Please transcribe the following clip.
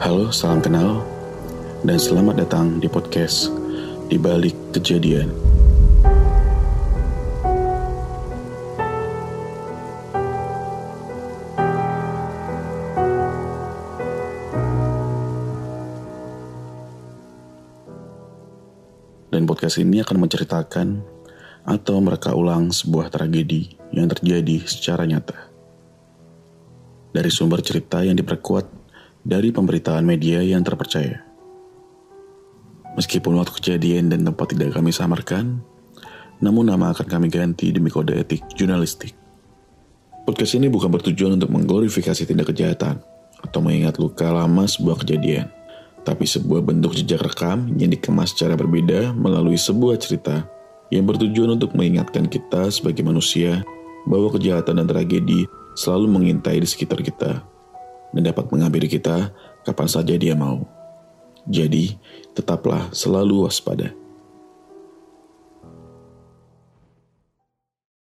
Halo, salam kenal, dan selamat datang di podcast Di Balik Kejadian. Dan podcast ini akan menceritakan atau mereka ulang sebuah tragedi yang terjadi secara nyata. Dari sumber cerita yang diperkuat dari pemberitaan media yang terpercaya. Meskipun waktu kejadian dan tempat tidak kami samarkan, namun nama akan kami ganti demi kode etik jurnalistik. Podcast ini bukan bertujuan untuk mengglorifikasi tindak kejahatan atau mengingat luka lama sebuah kejadian, tapi sebuah bentuk jejak rekam yang dikemas secara berbeda melalui sebuah cerita yang bertujuan untuk mengingatkan kita sebagai manusia bahwa kejahatan dan tragedi selalu mengintai di sekitar kita dan dapat menghampiri kita kapan saja dia mau. Jadi, tetaplah selalu waspada.